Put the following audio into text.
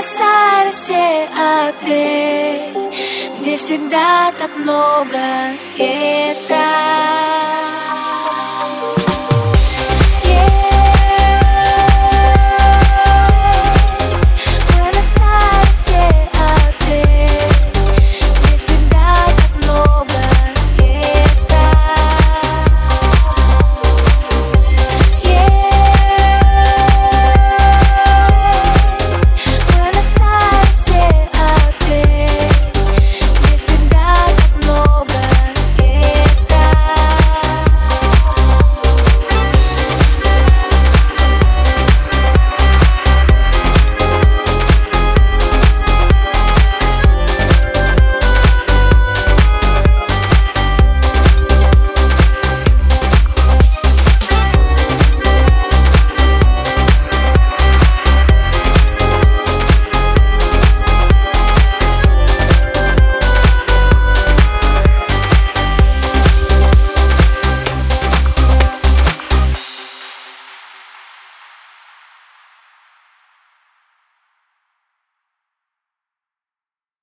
Буэнос-Айресе отель, где всегда так много света.